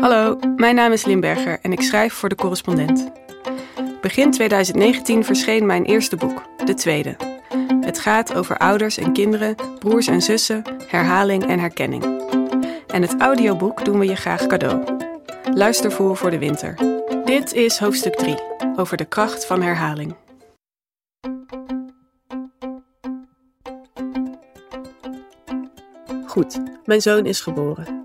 Hallo, mijn naam is Limberger en ik schrijf voor de correspondent. Begin 2019 verscheen mijn eerste boek, de tweede. Het gaat over ouders en kinderen, broers en zussen, herhaling en herkenning. En het audioboek doen we je graag cadeau. Luister voor voor de winter. Dit is hoofdstuk 3, over de kracht van herhaling. Goed, mijn zoon is geboren.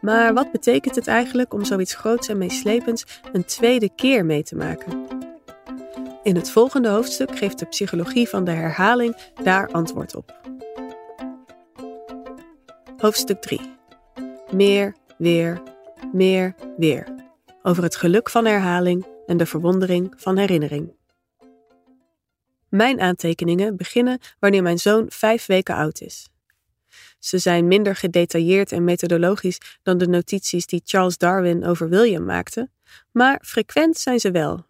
Maar wat betekent het eigenlijk om zoiets groots en meeslepends een tweede keer mee te maken? In het volgende hoofdstuk geeft de psychologie van de herhaling daar antwoord op. Hoofdstuk 3. Meer, weer, meer, weer. Over het geluk van herhaling en de verwondering van herinnering. Mijn aantekeningen beginnen wanneer mijn zoon vijf weken oud is. Ze zijn minder gedetailleerd en methodologisch dan de notities die Charles Darwin over William maakte, maar frequent zijn ze wel.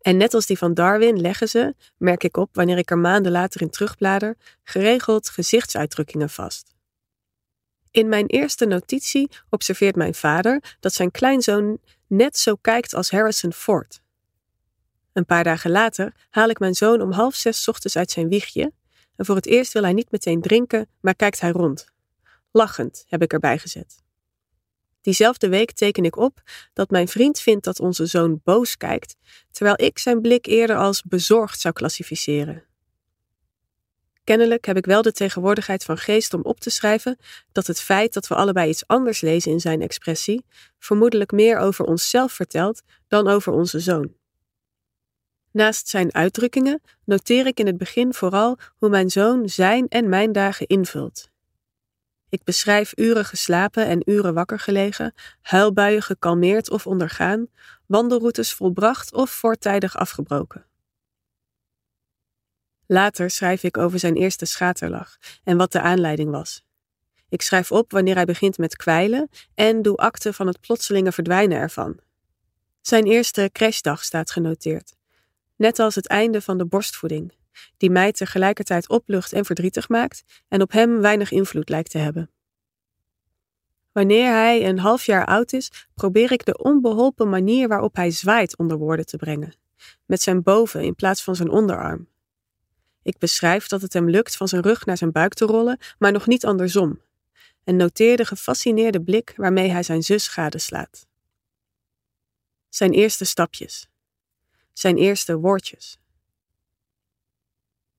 En net als die van Darwin leggen ze, merk ik op wanneer ik er maanden later in terugblader, geregeld gezichtsuitdrukkingen vast. In mijn eerste notitie observeert mijn vader dat zijn kleinzoon net zo kijkt als Harrison Ford. Een paar dagen later haal ik mijn zoon om half zes ochtends uit zijn wiegje en voor het eerst wil hij niet meteen drinken, maar kijkt hij rond. Lachend heb ik erbij gezet. Diezelfde week teken ik op dat mijn vriend vindt dat onze zoon boos kijkt, terwijl ik zijn blik eerder als bezorgd zou klassificeren. Kennelijk heb ik wel de tegenwoordigheid van geest om op te schrijven dat het feit dat we allebei iets anders lezen in zijn expressie vermoedelijk meer over onszelf vertelt dan over onze zoon. Naast zijn uitdrukkingen noteer ik in het begin vooral hoe mijn zoon zijn en mijn dagen invult. Ik beschrijf uren geslapen en uren wakker gelegen, huilbuien gekalmeerd of ondergaan, wandelroutes volbracht of voortijdig afgebroken. Later schrijf ik over zijn eerste schaterlach en wat de aanleiding was. Ik schrijf op wanneer hij begint met kwijlen en doe akte van het plotselinge verdwijnen ervan. Zijn eerste crashdag staat genoteerd net als het einde van de borstvoeding, die mij tegelijkertijd oplucht en verdrietig maakt en op hem weinig invloed lijkt te hebben. Wanneer hij een half jaar oud is, probeer ik de onbeholpen manier waarop hij zwaait onder woorden te brengen, met zijn boven in plaats van zijn onderarm. Ik beschrijf dat het hem lukt van zijn rug naar zijn buik te rollen, maar nog niet andersom, en noteer de gefascineerde blik waarmee hij zijn zus gadeslaat. Zijn eerste stapjes, zijn eerste woordjes.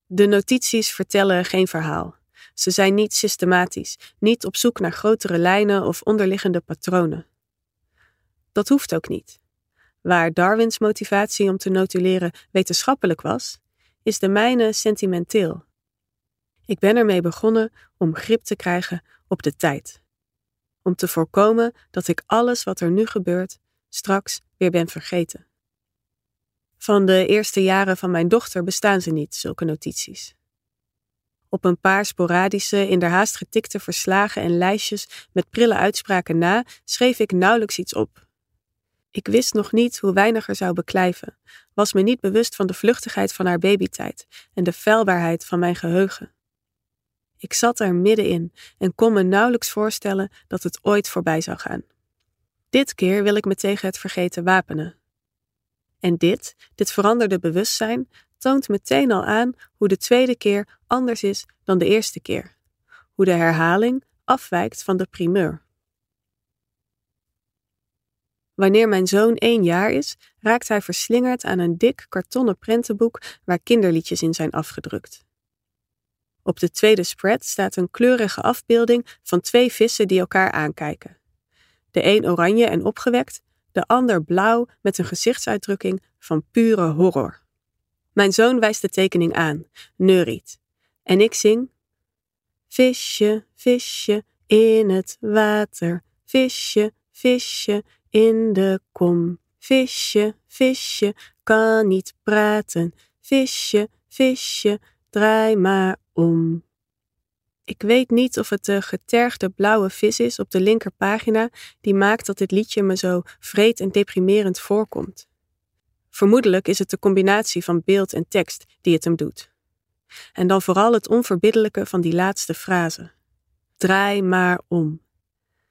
De notities vertellen geen verhaal. Ze zijn niet systematisch, niet op zoek naar grotere lijnen of onderliggende patronen. Dat hoeft ook niet. Waar Darwins motivatie om te notuleren wetenschappelijk was, is de mijne sentimenteel. Ik ben ermee begonnen om grip te krijgen op de tijd. Om te voorkomen dat ik alles wat er nu gebeurt straks weer ben vergeten. Van de eerste jaren van mijn dochter bestaan ze niet, zulke notities. Op een paar sporadische, in der haast getikte verslagen en lijstjes met prille uitspraken na schreef ik nauwelijks iets op. Ik wist nog niet hoe weinig er zou beklijven, was me niet bewust van de vluchtigheid van haar babytijd en de feilbaarheid van mijn geheugen. Ik zat er middenin en kon me nauwelijks voorstellen dat het ooit voorbij zou gaan. Dit keer wil ik me tegen het vergeten wapenen. En dit, dit veranderde bewustzijn, toont meteen al aan hoe de tweede keer anders is dan de eerste keer. Hoe de herhaling afwijkt van de primeur. Wanneer mijn zoon één jaar is, raakt hij verslingerd aan een dik kartonnen prentenboek waar kinderliedjes in zijn afgedrukt. Op de tweede spread staat een kleurige afbeelding van twee vissen die elkaar aankijken. De een oranje en opgewekt, de ander blauw met een gezichtsuitdrukking van pure horror. Mijn zoon wijst de tekening aan, neuriet. En ik zing: Visje, visje in het water, visje, visje in de kom. Visje, visje kan niet praten, visje, visje, draai maar om. Ik weet niet of het de getergde blauwe vis is op de linkerpagina die maakt dat dit liedje me zo vreed en deprimerend voorkomt. Vermoedelijk is het de combinatie van beeld en tekst die het hem doet. En dan vooral het onverbiddelijke van die laatste frase. Draai maar om.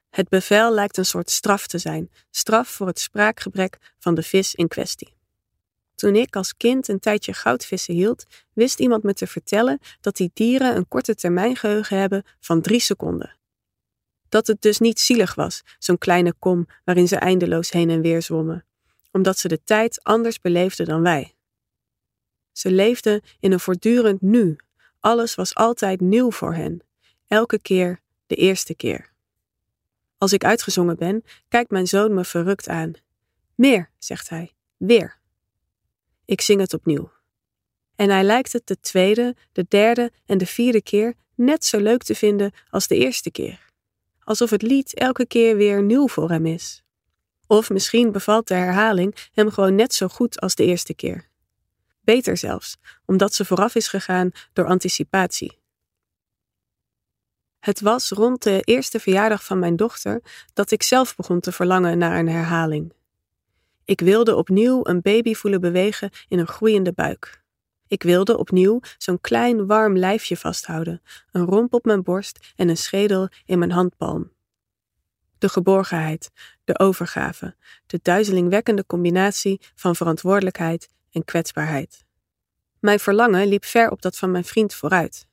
Het bevel lijkt een soort straf te zijn, straf voor het spraakgebrek van de vis in kwestie. Toen ik als kind een tijdje goudvissen hield, wist iemand me te vertellen dat die dieren een korte termijn geheugen hebben van drie seconden. Dat het dus niet zielig was, zo'n kleine kom waarin ze eindeloos heen en weer zwommen, omdat ze de tijd anders beleefden dan wij. Ze leefden in een voortdurend nu. Alles was altijd nieuw voor hen. Elke keer de eerste keer. Als ik uitgezongen ben, kijkt mijn zoon me verrukt aan. Meer, zegt hij, weer. Ik zing het opnieuw. En hij lijkt het de tweede, de derde en de vierde keer net zo leuk te vinden als de eerste keer. Alsof het lied elke keer weer nieuw voor hem is. Of misschien bevalt de herhaling hem gewoon net zo goed als de eerste keer. Beter zelfs, omdat ze vooraf is gegaan door anticipatie. Het was rond de eerste verjaardag van mijn dochter dat ik zelf begon te verlangen naar een herhaling. Ik wilde opnieuw een baby voelen bewegen in een groeiende buik. Ik wilde opnieuw zo'n klein warm lijfje vasthouden, een romp op mijn borst en een schedel in mijn handpalm. De geborgenheid, de overgave, de duizelingwekkende combinatie van verantwoordelijkheid en kwetsbaarheid. Mijn verlangen liep ver op dat van mijn vriend vooruit.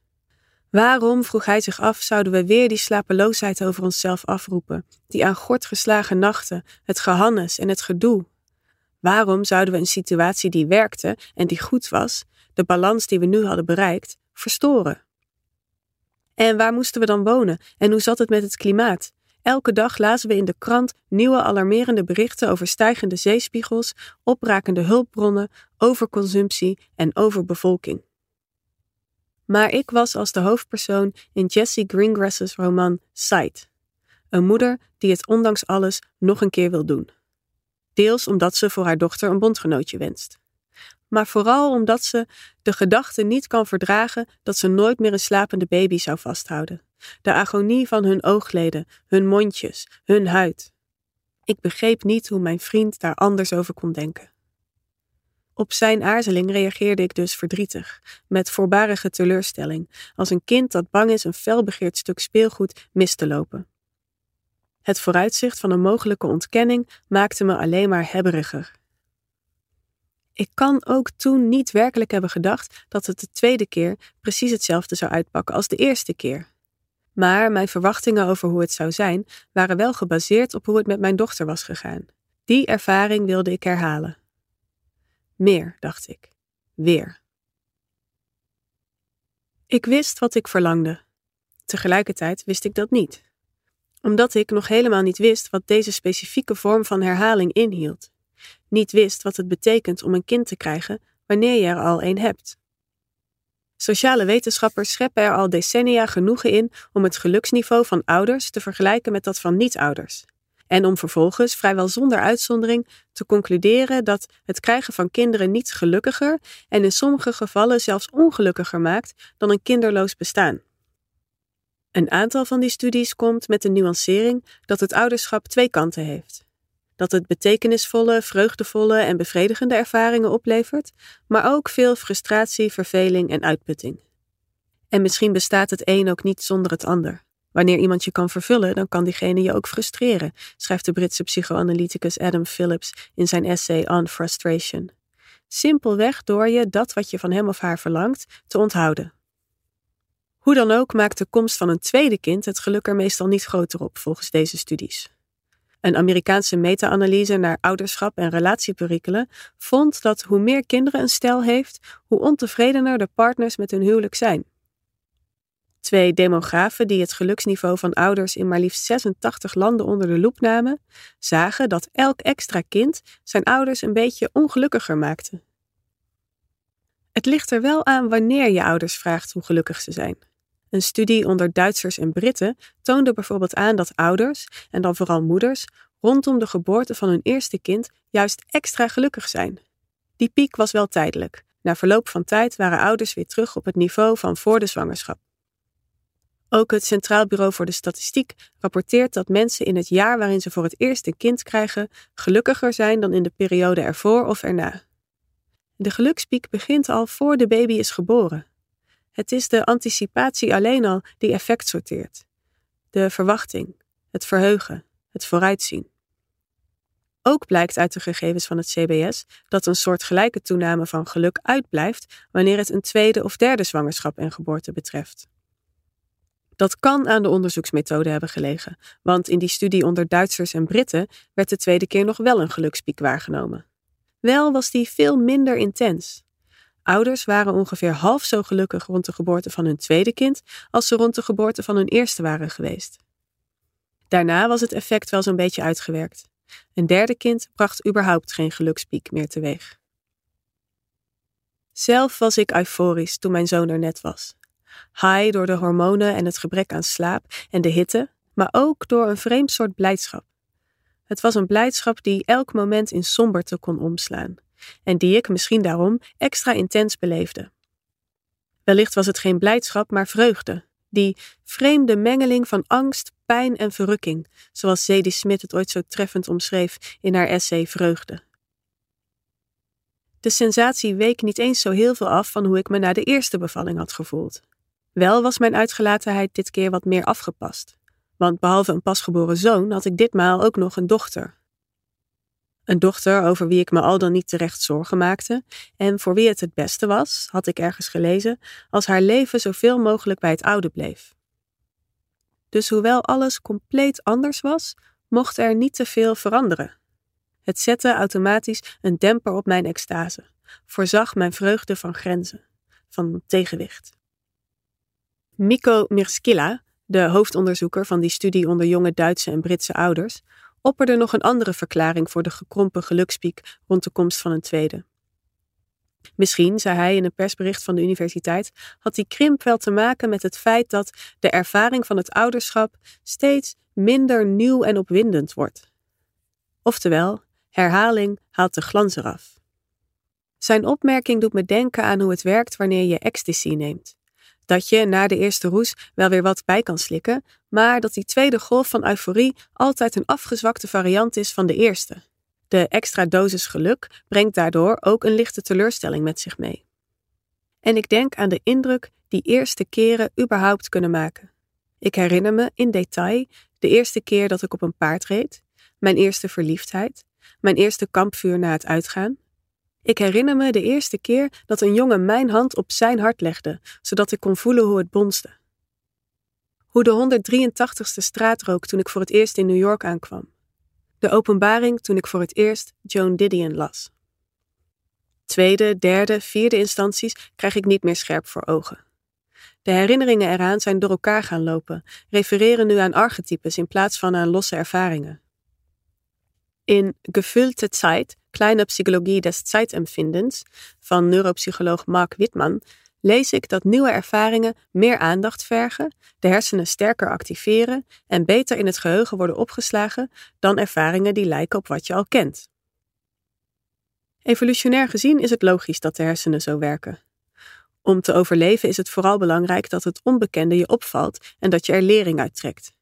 Waarom, vroeg hij zich af, zouden we weer die slapeloosheid over onszelf afroepen, die aan gort geslagen nachten, het gehannes en het gedoe? Waarom zouden we een situatie die werkte en die goed was, de balans die we nu hadden bereikt, verstoren? En waar moesten we dan wonen en hoe zat het met het klimaat? Elke dag lazen we in de krant nieuwe alarmerende berichten over stijgende zeespiegels, oprakende hulpbronnen, overconsumptie en overbevolking. Maar ik was als de hoofdpersoon in Jesse Greengrass's roman Sight, een moeder die het ondanks alles nog een keer wil doen. Deels omdat ze voor haar dochter een bondgenootje wenst. Maar vooral omdat ze de gedachte niet kan verdragen dat ze nooit meer een slapende baby zou vasthouden. De agonie van hun oogleden, hun mondjes, hun huid. Ik begreep niet hoe mijn vriend daar anders over kon denken. Op zijn aarzeling reageerde ik dus verdrietig, met voorbarige teleurstelling, als een kind dat bang is een felbegeerd stuk speelgoed mis te lopen. Het vooruitzicht van een mogelijke ontkenning maakte me alleen maar hebberiger. Ik kan ook toen niet werkelijk hebben gedacht dat het de tweede keer precies hetzelfde zou uitpakken als de eerste keer. Maar mijn verwachtingen over hoe het zou zijn waren wel gebaseerd op hoe het met mijn dochter was gegaan. Die ervaring wilde ik herhalen. Meer, dacht ik. Weer. Ik wist wat ik verlangde. Tegelijkertijd wist ik dat niet. Omdat ik nog helemaal niet wist wat deze specifieke vorm van herhaling inhield. Niet wist wat het betekent om een kind te krijgen wanneer je er al een hebt. Sociale wetenschappers scheppen er al decennia genoegen in om het geluksniveau van ouders te vergelijken met dat van niet-ouders. En om vervolgens, vrijwel zonder uitzondering, te concluderen dat het krijgen van kinderen niet gelukkiger en in sommige gevallen zelfs ongelukkiger maakt dan een kinderloos bestaan. Een aantal van die studies komt met de nuancering dat het ouderschap twee kanten heeft. Dat het betekenisvolle, vreugdevolle en bevredigende ervaringen oplevert, maar ook veel frustratie, verveling en uitputting. En misschien bestaat het een ook niet zonder het ander. Wanneer iemand je kan vervullen, dan kan diegene je ook frustreren, schrijft de Britse psychoanalyticus Adam Phillips in zijn essay On Frustration. Simpelweg door je dat wat je van hem of haar verlangt te onthouden. Hoe dan ook maakt de komst van een tweede kind het geluk er meestal niet groter op, volgens deze studies. Een Amerikaanse meta-analyse naar ouderschap en relatieperikelen vond dat hoe meer kinderen een stel heeft, hoe ontevredener de partners met hun huwelijk zijn. Twee demografen die het geluksniveau van ouders in maar liefst 86 landen onder de loep namen, zagen dat elk extra kind zijn ouders een beetje ongelukkiger maakte. Het ligt er wel aan wanneer je ouders vraagt hoe gelukkig ze zijn. Een studie onder Duitsers en Britten toonde bijvoorbeeld aan dat ouders, en dan vooral moeders, rondom de geboorte van hun eerste kind juist extra gelukkig zijn. Die piek was wel tijdelijk. Na verloop van tijd waren ouders weer terug op het niveau van voor de zwangerschap. Ook het Centraal Bureau voor de Statistiek rapporteert dat mensen in het jaar waarin ze voor het eerst een kind krijgen gelukkiger zijn dan in de periode ervoor of erna. De gelukspiek begint al voor de baby is geboren. Het is de anticipatie alleen al die effect sorteert. De verwachting, het verheugen, het vooruitzien. Ook blijkt uit de gegevens van het CBS dat een soortgelijke toename van geluk uitblijft wanneer het een tweede of derde zwangerschap en geboorte betreft. Dat kan aan de onderzoeksmethode hebben gelegen, want in die studie onder Duitsers en Britten werd de tweede keer nog wel een gelukspiek waargenomen. Wel was die veel minder intens. Ouders waren ongeveer half zo gelukkig rond de geboorte van hun tweede kind als ze rond de geboorte van hun eerste waren geweest. Daarna was het effect wel zo'n beetje uitgewerkt. Een derde kind bracht überhaupt geen gelukspiek meer teweeg. Zelf was ik euforisch toen mijn zoon er net was. High door de hormonen en het gebrek aan slaap en de hitte, maar ook door een vreemd soort blijdschap. Het was een blijdschap die elk moment in somberte kon omslaan en die ik misschien daarom extra intens beleefde. Wellicht was het geen blijdschap, maar vreugde, die vreemde mengeling van angst, pijn en verrukking, zoals Zadie Smith het ooit zo treffend omschreef in haar essay Vreugde. De sensatie week niet eens zo heel veel af van hoe ik me na de eerste bevalling had gevoeld. Wel was mijn uitgelatenheid dit keer wat meer afgepast, want behalve een pasgeboren zoon had ik ditmaal ook nog een dochter. Een dochter over wie ik me al dan niet terecht zorgen maakte en voor wie het het beste was, had ik ergens gelezen, als haar leven zoveel mogelijk bij het oude bleef. Dus hoewel alles compleet anders was, mocht er niet te veel veranderen. Het zette automatisch een demper op mijn extase, voorzag mijn vreugde van grenzen, van tegenwicht. Mikko Mirskila, de hoofdonderzoeker van die studie onder jonge Duitse en Britse ouders, opperde nog een andere verklaring voor de gekrompen gelukspiek rond de komst van een tweede. Misschien, zei hij in een persbericht van de universiteit, had die krimp wel te maken met het feit dat de ervaring van het ouderschap steeds minder nieuw en opwindend wordt. Oftewel, herhaling haalt de glans eraf. Zijn opmerking doet me denken aan hoe het werkt wanneer je ecstasy neemt dat je na de eerste roes wel weer wat bij kan slikken, maar dat die tweede golf van euforie altijd een afgezwakte variant is van de eerste. De extra dosis geluk brengt daardoor ook een lichte teleurstelling met zich mee. En ik denk aan de indruk die eerste keren überhaupt kunnen maken. Ik herinner me in detail de eerste keer dat ik op een paard reed, mijn eerste verliefdheid, mijn eerste kampvuur na het uitgaan, ik herinner me de eerste keer dat een jongen mijn hand op zijn hart legde, zodat ik kon voelen hoe het bonste. Hoe de 183ste straat rook toen ik voor het eerst in New York aankwam. De openbaring toen ik voor het eerst Joan Didion las. Tweede, derde, vierde instanties krijg ik niet meer scherp voor ogen. De herinneringen eraan zijn door elkaar gaan lopen, refereren nu aan archetypes in plaats van aan losse ervaringen. In Gefüllte Zeit Kleine Psychologie des Zeitempfindens van neuropsycholoog Mark Wittman lees ik dat nieuwe ervaringen meer aandacht vergen, de hersenen sterker activeren en beter in het geheugen worden opgeslagen dan ervaringen die lijken op wat je al kent. Evolutionair gezien is het logisch dat de hersenen zo werken. Om te overleven is het vooral belangrijk dat het onbekende je opvalt en dat je er lering uit trekt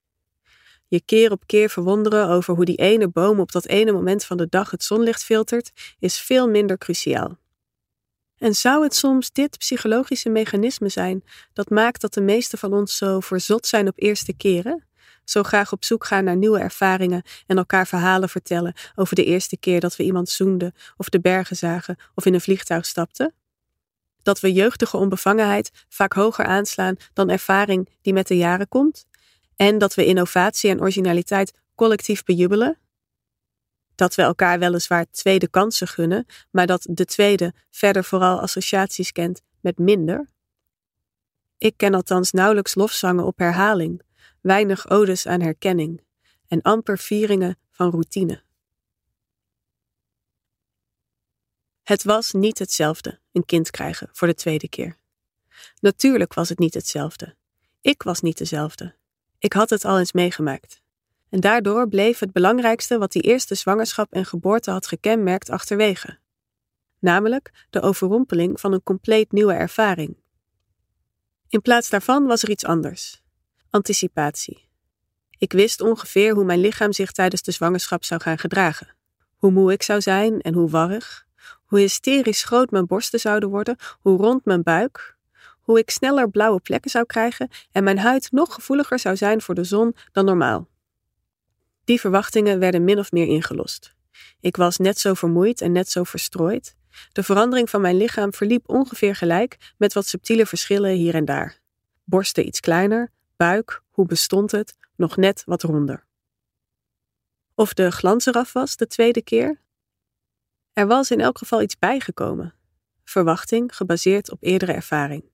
je keer op keer verwonderen over hoe die ene boom op dat ene moment van de dag het zonlicht filtert, is veel minder cruciaal. En zou het soms dit psychologische mechanisme zijn dat maakt dat de meesten van ons zo verzot zijn op eerste keren? Zo graag op zoek gaan naar nieuwe ervaringen en elkaar verhalen vertellen over de eerste keer dat we iemand zoenden, of de bergen zagen, of in een vliegtuig stapten? Dat we jeugdige onbevangenheid vaak hoger aanslaan dan ervaring die met de jaren komt? En dat we innovatie en originaliteit collectief bejubelen. Dat we elkaar weliswaar tweede kansen gunnen, maar dat de tweede verder vooral associaties kent met minder. Ik ken althans nauwelijks lofzangen op herhaling, weinig odes aan herkenning en amper vieringen van routine. Het was niet hetzelfde, een kind krijgen voor de tweede keer. Natuurlijk was het niet hetzelfde. Ik was niet dezelfde. Ik had het al eens meegemaakt. En daardoor bleef het belangrijkste wat die eerste zwangerschap en geboorte had gekenmerkt achterwege. Namelijk de overrompeling van een compleet nieuwe ervaring. In plaats daarvan was er iets anders. Anticipatie. Ik wist ongeveer hoe mijn lichaam zich tijdens de zwangerschap zou gaan gedragen. Hoe moe ik zou zijn en hoe warrig. Hoe hysterisch groot mijn borsten zouden worden, hoe rond mijn buik, hoe ik sneller blauwe plekken zou krijgen en mijn huid nog gevoeliger zou zijn voor de zon dan normaal. Die verwachtingen werden min of meer ingelost. Ik was net zo vermoeid en net zo verstrooid. De verandering van mijn lichaam verliep ongeveer gelijk met wat subtiele verschillen hier en daar. Borsten iets kleiner, buik, hoe bestond het, nog net wat ronder. Of de glans eraf was de tweede keer? Er was in elk geval iets bijgekomen. Verwachting gebaseerd op eerdere ervaring.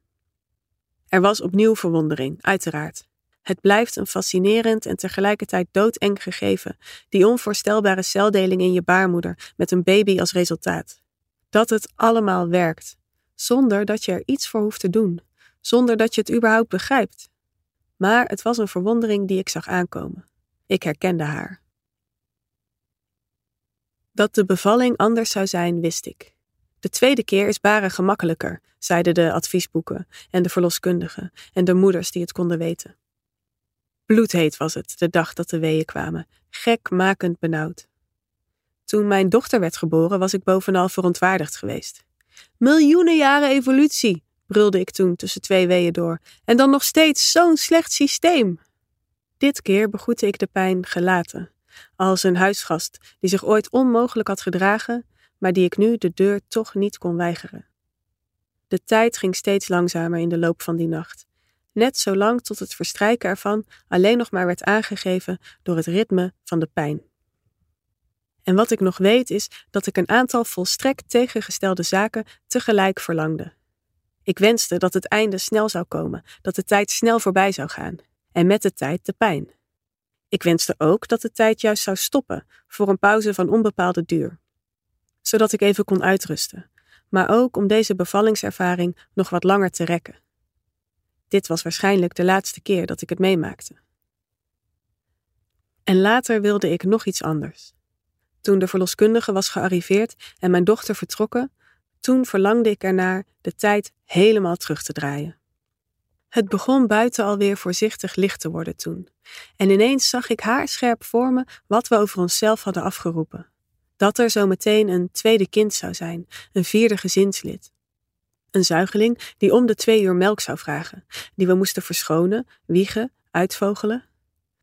Er was opnieuw verwondering, uiteraard. Het blijft een fascinerend en tegelijkertijd doodeng gegeven, die onvoorstelbare celdeling in je baarmoeder met een baby als resultaat. Dat het allemaal werkt, zonder dat je er iets voor hoeft te doen, zonder dat je het überhaupt begrijpt. Maar het was een verwondering die ik zag aankomen. Ik herkende haar. Dat de bevalling anders zou zijn, wist ik. De tweede keer is baren gemakkelijker, zeiden de adviesboeken en de verloskundigen en de moeders die het konden weten. Bloedheet was het de dag dat de weeën kwamen, gekmakend benauwd. Toen mijn dochter werd geboren, was ik bovenal verontwaardigd geweest. Miljoenen jaren evolutie, brulde ik toen tussen twee weeën door, en dan nog steeds zo'n slecht systeem. Dit keer begroette ik de pijn gelaten, als een huisgast die zich ooit onmogelijk had gedragen, maar die ik nu de deur toch niet kon weigeren. De tijd ging steeds langzamer in de loop van die nacht, net zo lang tot het verstrijken ervan alleen nog maar werd aangegeven door het ritme van de pijn. En wat ik nog weet is dat ik een aantal volstrekt tegengestelde zaken tegelijk verlangde. Ik wenste dat het einde snel zou komen, dat de tijd snel voorbij zou gaan, en met de tijd de pijn. Ik wenste ook dat de tijd juist zou stoppen voor een pauze van onbepaalde duur, zodat ik even kon uitrusten, maar ook om deze bevallingservaring nog wat langer te rekken. Dit was waarschijnlijk de laatste keer dat ik het meemaakte. En later wilde ik nog iets anders. Toen de verloskundige was gearriveerd en mijn dochter vertrokken, toen verlangde ik ernaar de tijd helemaal terug te draaien. Het begon buiten alweer voorzichtig licht te worden toen, en ineens zag ik haarscherp voor me wat we over onszelf hadden afgeroepen. Dat er zo meteen een tweede kind zou zijn, een vierde gezinslid. Een zuigeling die om de twee uur melk zou vragen, die we moesten verschonen, wiegen, uitvogelen.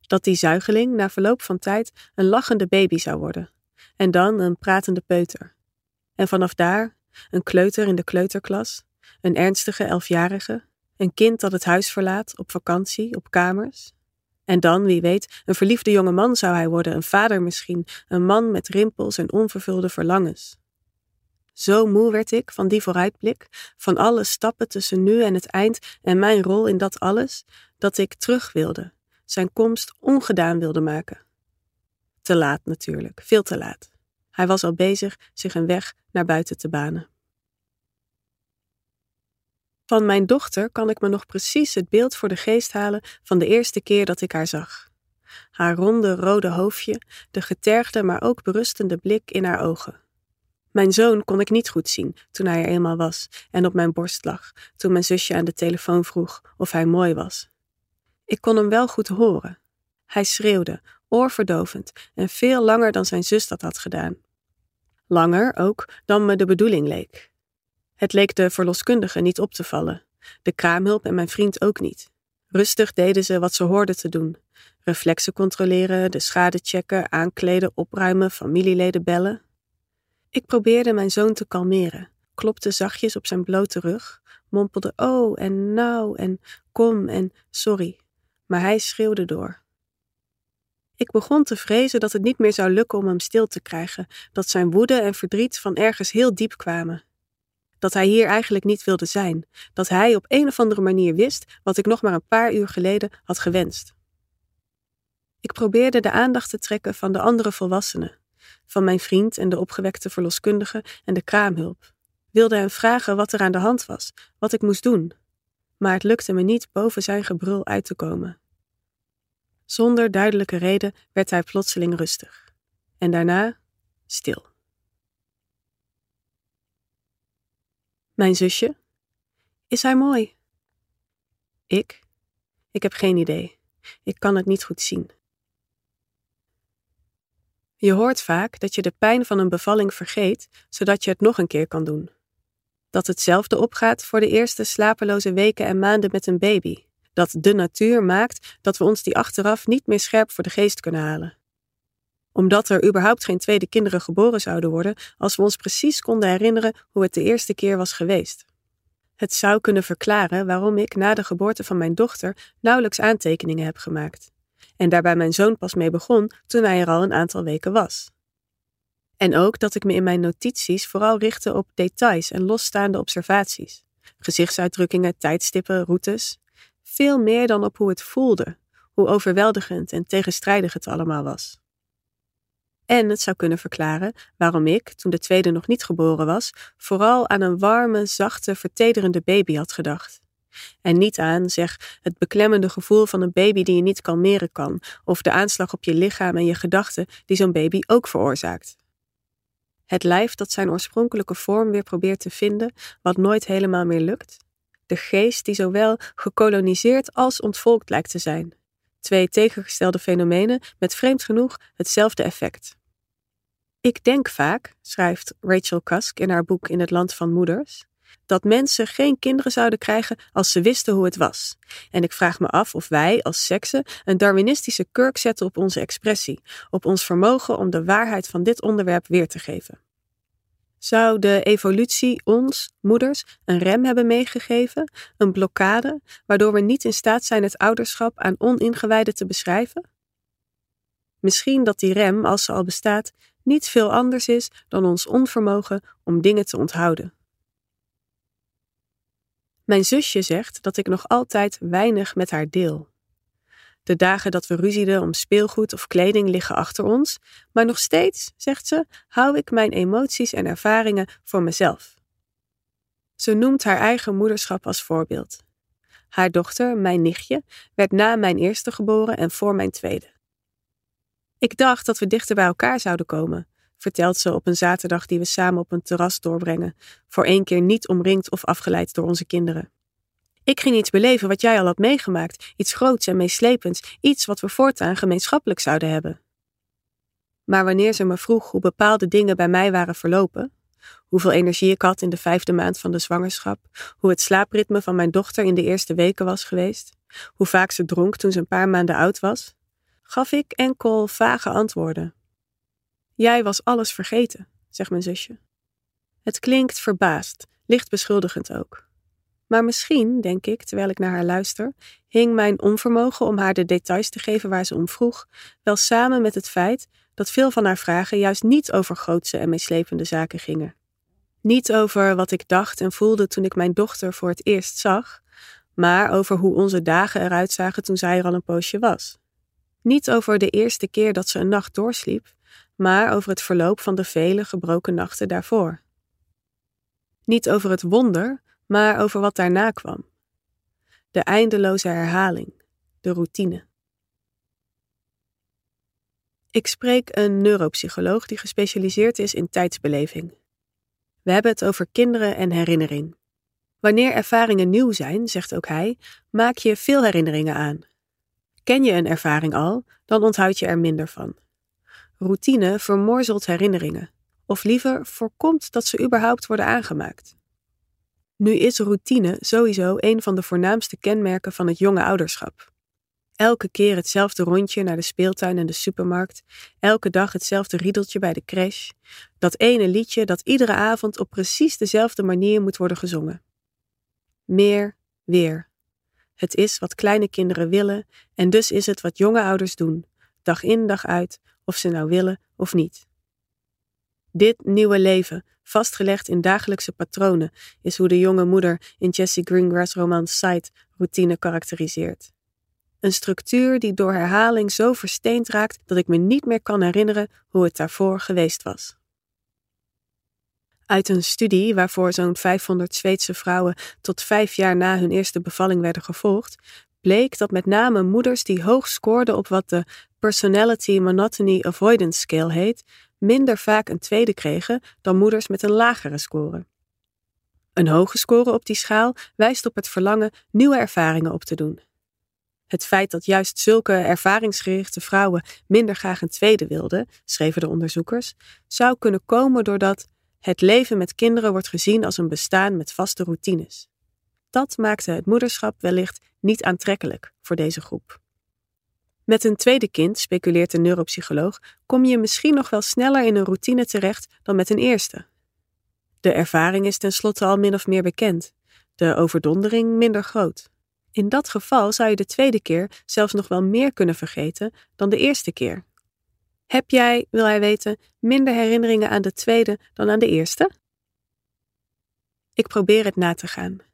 Dat die zuigeling na verloop van tijd een lachende baby zou worden, en dan een pratende peuter. En vanaf daar een kleuter in de kleuterklas, een ernstige elfjarige, een kind dat het huis verlaat op vakantie, op kamers. En dan, wie weet, een verliefde jonge man zou hij worden, een vader misschien, een man met rimpels en onvervulde verlangens. Zo moe werd ik van die vooruitblik, van alle stappen tussen nu en het eind en mijn rol in dat alles, dat ik terug wilde, zijn komst ongedaan wilde maken. Te laat natuurlijk, veel te laat. Hij was al bezig zich een weg naar buiten te banen. Van mijn dochter kan ik me nog precies het beeld voor de geest halen van de eerste keer dat ik haar zag. Haar ronde rode hoofdje, de getergde maar ook berustende blik in haar ogen. Mijn zoon kon ik niet goed zien toen hij er eenmaal was en op mijn borst lag, toen mijn zusje aan de telefoon vroeg of hij mooi was. Ik kon hem wel goed horen. Hij schreeuwde, oorverdovend en veel langer dan zijn zus dat had gedaan. Langer ook dan me de bedoeling leek. Het leek de verloskundige niet op te vallen, de kraamhulp en mijn vriend ook niet. Rustig deden ze wat ze hoorden te doen: reflexen controleren, de schade checken, aankleden, opruimen, familieleden bellen. Ik probeerde mijn zoon te kalmeren, klopte zachtjes op zijn blote rug, mompelde oh en nou en kom en sorry, maar hij schreeuwde door. Ik begon te vrezen dat het niet meer zou lukken om hem stil te krijgen, dat zijn woede en verdriet van ergens heel diep kwamen. Dat hij hier eigenlijk niet wilde zijn, dat hij op een of andere manier wist wat ik nog maar een paar uur geleden had gewenst. Ik probeerde de aandacht te trekken van de andere volwassenen, van mijn vriend en de opgewekte verloskundige en de kraamhulp. Wilde hem vragen wat er aan de hand was, wat ik moest doen. Maar het lukte me niet boven zijn gebrul uit te komen. Zonder duidelijke reden werd hij plotseling rustig. En daarna stil. Mijn zusje? Is hij mooi? Ik? Ik heb geen idee. Ik kan het niet goed zien. Je hoort vaak dat je de pijn van een bevalling vergeet, zodat je het nog een keer kan doen. Dat hetzelfde opgaat voor de eerste slapeloze weken en maanden met een baby. Dat de natuur maakt dat we ons die achteraf niet meer scherp voor de geest kunnen halen. Omdat er überhaupt geen tweede kinderen geboren zouden worden als we ons precies konden herinneren hoe het de eerste keer was geweest. Het zou kunnen verklaren waarom ik na de geboorte van mijn dochter nauwelijks aantekeningen heb gemaakt. En daarbij mijn zoon pas mee begon toen hij er al een aantal weken was. En ook dat ik me in mijn notities vooral richtte op details en losstaande observaties. Gezichtsuitdrukkingen, tijdstippen, routes. Veel meer dan op hoe het voelde, hoe overweldigend en tegenstrijdig het allemaal was. En het zou kunnen verklaren waarom ik, toen de tweede nog niet geboren was, vooral aan een warme, zachte, vertederende baby had gedacht. En niet aan, zeg, het beklemmende gevoel van een baby die je niet kalmeren kan, of de aanslag op je lichaam en je gedachten die zo'n baby ook veroorzaakt. Het lijf dat zijn oorspronkelijke vorm weer probeert te vinden, wat nooit helemaal meer lukt. De geest die zowel gekoloniseerd als ontvolkt lijkt te zijn. Twee tegengestelde fenomenen met vreemd genoeg hetzelfde effect. Ik denk vaak, schrijft Rachel Cusk in haar boek In het Land van Moeders, dat mensen geen kinderen zouden krijgen als ze wisten hoe het was. En ik vraag me af of wij als seksen een darwinistische kurk zetten op onze expressie, op ons vermogen om de waarheid van dit onderwerp weer te geven. Zou de evolutie ons, moeders, een rem hebben meegegeven, een blokkade, waardoor we niet in staat zijn het ouderschap aan oningewijden te beschrijven? Misschien dat die rem, als ze al bestaat, niet veel anders is dan ons onvermogen om dingen te onthouden. Mijn zusje zegt dat ik nog altijd weinig met haar deel. De dagen dat we ruzieden om speelgoed of kleding liggen achter ons, maar nog steeds, zegt ze, hou ik mijn emoties en ervaringen voor mezelf. Ze noemt haar eigen moederschap als voorbeeld. Haar dochter, mijn nichtje, werd na mijn eerste geboren en voor mijn tweede. Ik dacht dat we dichter bij elkaar zouden komen, vertelt ze op een zaterdag die we samen op een terras doorbrengen, voor één keer niet omringd of afgeleid door onze kinderen. Ik ging iets beleven wat jij al had meegemaakt, iets groots en meeslepends, iets wat we voortaan gemeenschappelijk zouden hebben. Maar wanneer ze me vroeg hoe bepaalde dingen bij mij waren verlopen, hoeveel energie ik had in de vijfde maand van de zwangerschap, hoe het slaapritme van mijn dochter in de eerste weken was geweest, hoe vaak ze dronk toen ze een paar maanden oud was, gaf ik enkel vage antwoorden. Jij was alles vergeten, zegt mijn zusje. Het klinkt verbaasd, licht beschuldigend ook. Maar misschien, denk ik, terwijl ik naar haar luister, hing mijn onvermogen om haar de details te geven waar ze om vroeg, wel samen met het feit dat veel van haar vragen juist niet over grootse en meeslepende zaken gingen. Niet over wat ik dacht en voelde toen ik mijn dochter voor het eerst zag, maar over hoe onze dagen eruit zagen toen zij er al een poosje was. Niet over de eerste keer dat ze een nacht doorsliep, maar over het verloop van de vele gebroken nachten daarvoor. Niet over het wonder maar over wat daarna kwam. De eindeloze herhaling, de routine. Ik spreek een neuropsycholoog die gespecialiseerd is in tijdsbeleving. We hebben het over kinderen en herinnering. Wanneer ervaringen nieuw zijn, zegt ook hij, maak je veel herinneringen aan. Ken je een ervaring al, dan onthoud je er minder van. Routine vermorzelt herinneringen, of liever voorkomt dat ze überhaupt worden aangemaakt. Nu is routine sowieso een van de voornaamste kenmerken van het jonge ouderschap. Elke keer hetzelfde rondje naar de speeltuin en de supermarkt, elke dag hetzelfde riedeltje bij de crash, dat ene liedje dat iedere avond op precies dezelfde manier moet worden gezongen. Meer, weer. Het is wat kleine kinderen willen en dus is het wat jonge ouders doen, dag in dag uit, of ze nou willen of niet. Dit nieuwe leven, vastgelegd in dagelijkse patronen, is hoe de jonge moeder in Jessie Greengrass roman Sight routine karakteriseert. Een structuur die door herhaling zo versteend raakt dat ik me niet meer kan herinneren hoe het daarvoor geweest was. Uit een studie waarvoor zo'n 500 Zweedse vrouwen tot vijf jaar na hun eerste bevalling werden gevolgd, bleek dat met name moeders die hoog scoorden op wat de Personality Monotony Avoidance Scale heet, minder vaak een tweede kregen dan moeders met een lagere score. Een hoge score op die schaal wijst op het verlangen nieuwe ervaringen op te doen. Het feit dat juist zulke ervaringsgerichte vrouwen minder graag een tweede wilden, schreven de onderzoekers, zou kunnen komen doordat het leven met kinderen wordt gezien als een bestaan met vaste routines. Dat maakte het moederschap wellicht niet aantrekkelijk voor deze groep. Met een tweede kind, speculeert de neuropsycholoog, kom je misschien nog wel sneller in een routine terecht dan met een eerste. De ervaring is tenslotte al min of meer bekend, de overdondering minder groot. In dat geval zou je de tweede keer zelfs nog wel meer kunnen vergeten dan de eerste keer. Heb jij, wil hij weten, minder herinneringen aan de tweede dan aan de eerste? Ik probeer het na te gaan.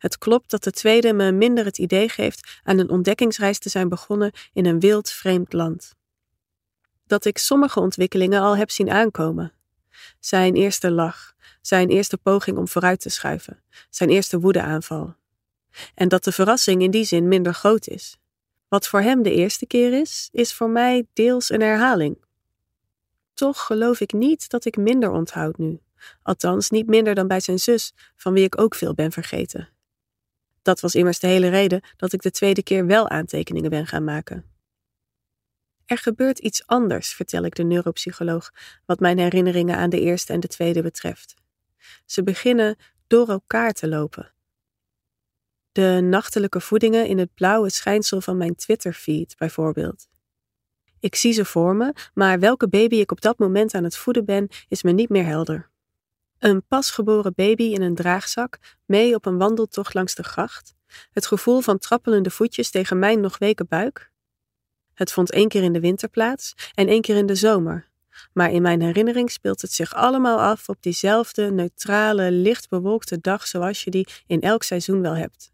Het klopt dat de tweede me minder het idee geeft aan een ontdekkingsreis te zijn begonnen in een wild vreemd land. Dat ik sommige ontwikkelingen al heb zien aankomen. Zijn eerste lach, zijn eerste poging om vooruit te schuiven, zijn eerste woedeaanval. En dat de verrassing in die zin minder groot is. Wat voor hem de eerste keer is, is voor mij deels een herhaling. Toch geloof ik niet dat ik minder onthoud nu. Althans, niet minder dan bij zijn zus, van wie ik ook veel ben vergeten. Dat was immers de hele reden dat ik de tweede keer wel aantekeningen ben gaan maken. Er gebeurt iets anders, vertel ik de neuropsycholoog, wat mijn herinneringen aan de eerste en de tweede betreft. Ze beginnen door elkaar te lopen. De nachtelijke voedingen in het blauwe schijnsel van mijn Twitter-feed, bijvoorbeeld. Ik zie ze voor me, maar welke baby ik op dat moment aan het voeden ben, is me niet meer helder. Een pasgeboren baby in een draagzak, mee op een wandeltocht langs de gracht. Het gevoel van trappelende voetjes tegen mijn nog weken buik. Het vond één keer in de winter plaats en één keer in de zomer. Maar in mijn herinnering speelt het zich allemaal af op diezelfde neutrale, licht bewolkte dag zoals je die in elk seizoen wel hebt.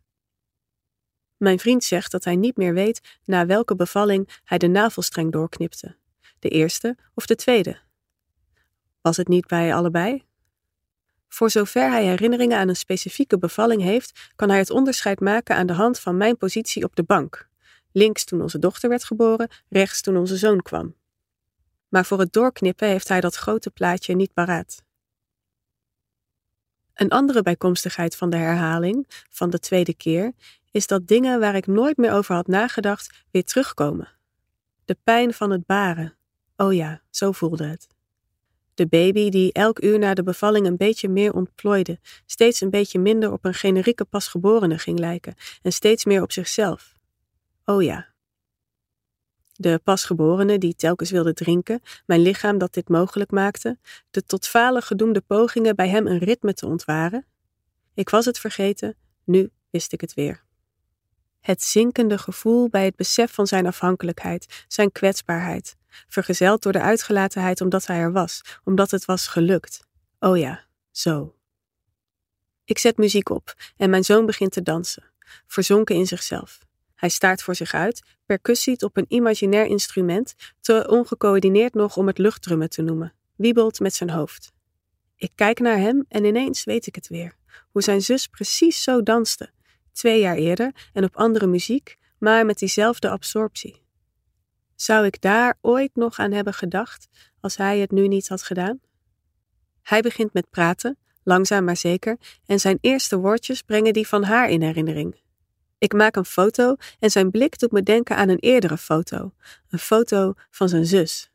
Mijn vriend zegt dat hij niet meer weet na welke bevalling hij de navelstreng doorknipte. De eerste of de tweede. Was het niet bij allebei? Voor zover hij herinneringen aan een specifieke bevalling heeft, kan hij het onderscheid maken aan de hand van mijn positie op de bank. Links toen onze dochter werd geboren, rechts toen onze zoon kwam. Maar voor het doorknippen heeft hij dat grote plaatje niet paraat. Een andere bijkomstigheid van de herhaling, van de tweede keer, is dat dingen waar ik nooit meer over had nagedacht weer terugkomen. De pijn van het baren. Oh ja, zo voelde het. De baby die elk uur na de bevalling een beetje meer ontplooide, steeds een beetje minder op een generieke pasgeborene ging lijken en steeds meer op zichzelf. Oh ja. De pasgeborene die telkens wilde drinken, mijn lichaam dat dit mogelijk maakte, de tot falen gedoemde pogingen bij hem een ritme te ontwaren. Ik was het vergeten, nu wist ik het weer. Het zinkende gevoel bij het besef van zijn afhankelijkheid, zijn kwetsbaarheid, vergezeld door de uitgelatenheid omdat hij er was, omdat het was gelukt. Oh ja, zo. Ik zet muziek op en mijn zoon begint te dansen, verzonken in zichzelf. Hij staart voor zich uit, percussiet op een imaginair instrument, te ongecoördineerd nog om het luchtdrummen te noemen, wiebelt met zijn hoofd. Ik kijk naar hem en ineens weet ik het weer. Hoe zijn zus precies zo danste, twee jaar eerder en op andere muziek, maar met diezelfde absorptie. Zou ik daar ooit nog aan hebben gedacht als hij het nu niet had gedaan? Hij begint met praten, langzaam maar zeker, en zijn eerste woordjes brengen die van haar in herinnering. Ik maak een foto en zijn blik doet me denken aan een eerdere foto, een foto van zijn zus.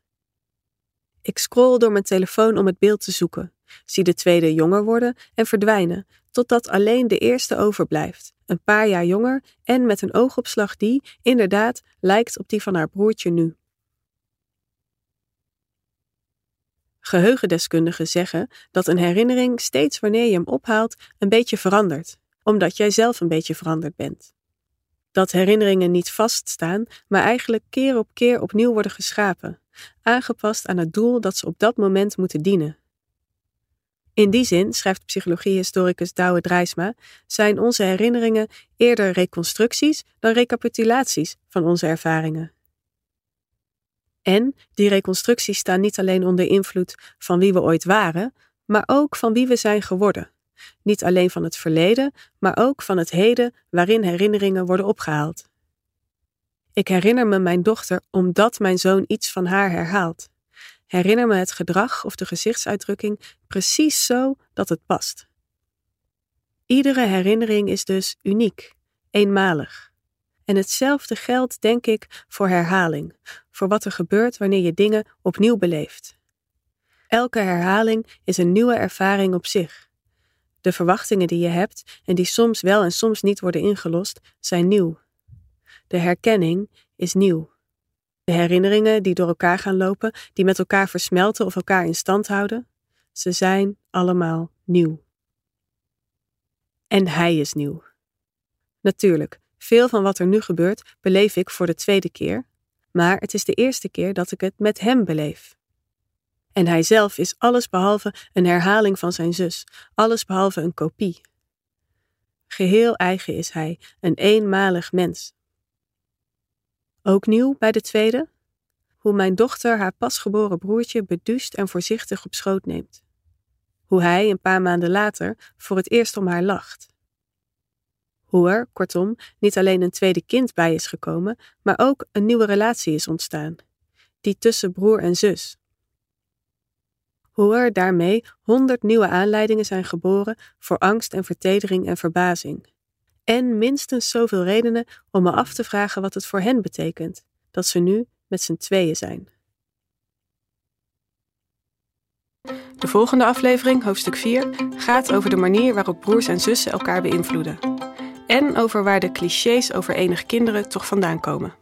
Ik scroll door mijn telefoon om het beeld te zoeken, zie de tweede jonger worden en verdwijnen, totdat alleen de eerste overblijft, een paar jaar jonger en met een oogopslag die, inderdaad, lijkt op die van haar broertje nu. Geheugendeskundigen zeggen dat een herinnering steeds wanneer je hem ophaalt een beetje verandert, omdat jij zelf een beetje veranderd bent. Dat herinneringen niet vaststaan, maar eigenlijk keer op keer opnieuw worden geschapen, aangepast aan het doel dat ze op dat moment moeten dienen. In die zin, schrijft psychologiehistoricus Douwe Drijsma, zijn onze herinneringen eerder reconstructies dan recapitulaties van onze ervaringen. En die reconstructies staan niet alleen onder invloed van wie we ooit waren, maar ook van wie we zijn geworden. Niet alleen van het verleden, maar ook van het heden waarin herinneringen worden opgehaald. Ik herinner me mijn dochter omdat mijn zoon iets van haar herhaalt. Herinner me het gedrag of de gezichtsuitdrukking precies zo dat het past. Iedere herinnering is dus uniek, eenmalig. En hetzelfde geldt, denk ik, voor herhaling, voor wat er gebeurt wanneer je dingen opnieuw beleeft. Elke herhaling is een nieuwe ervaring op zich. De verwachtingen die je hebt en die soms wel en soms niet worden ingelost, zijn nieuw. De herkenning is nieuw. De herinneringen die door elkaar gaan lopen, die met elkaar versmelten of elkaar in stand houden, ze zijn allemaal nieuw. En hij is nieuw. Natuurlijk, veel van wat er nu gebeurt beleef ik voor de tweede keer, maar het is de eerste keer dat ik het met hem beleef. En hij zelf is alles behalve een herhaling van zijn zus, alles behalve een kopie. Geheel eigen is hij, een eenmalig mens. Ook nieuw bij de tweede? Hoe mijn dochter haar pasgeboren broertje beduust en voorzichtig op schoot neemt. Hoe hij een paar maanden later voor het eerst om haar lacht. Hoe er, kortom, niet alleen een tweede kind bij is gekomen, maar ook een nieuwe relatie is ontstaan. Die tussen broer en zus. Hoe er daarmee honderd nieuwe aanleidingen zijn geboren voor angst en vertedering en verbazing. En minstens zoveel redenen om me af te vragen wat het voor hen betekent, dat ze nu met z'n tweeën zijn. De volgende aflevering, hoofdstuk 4, gaat over de manier waarop broers en zussen elkaar beïnvloeden. En over waar de clichés over enige kinderen toch vandaan komen.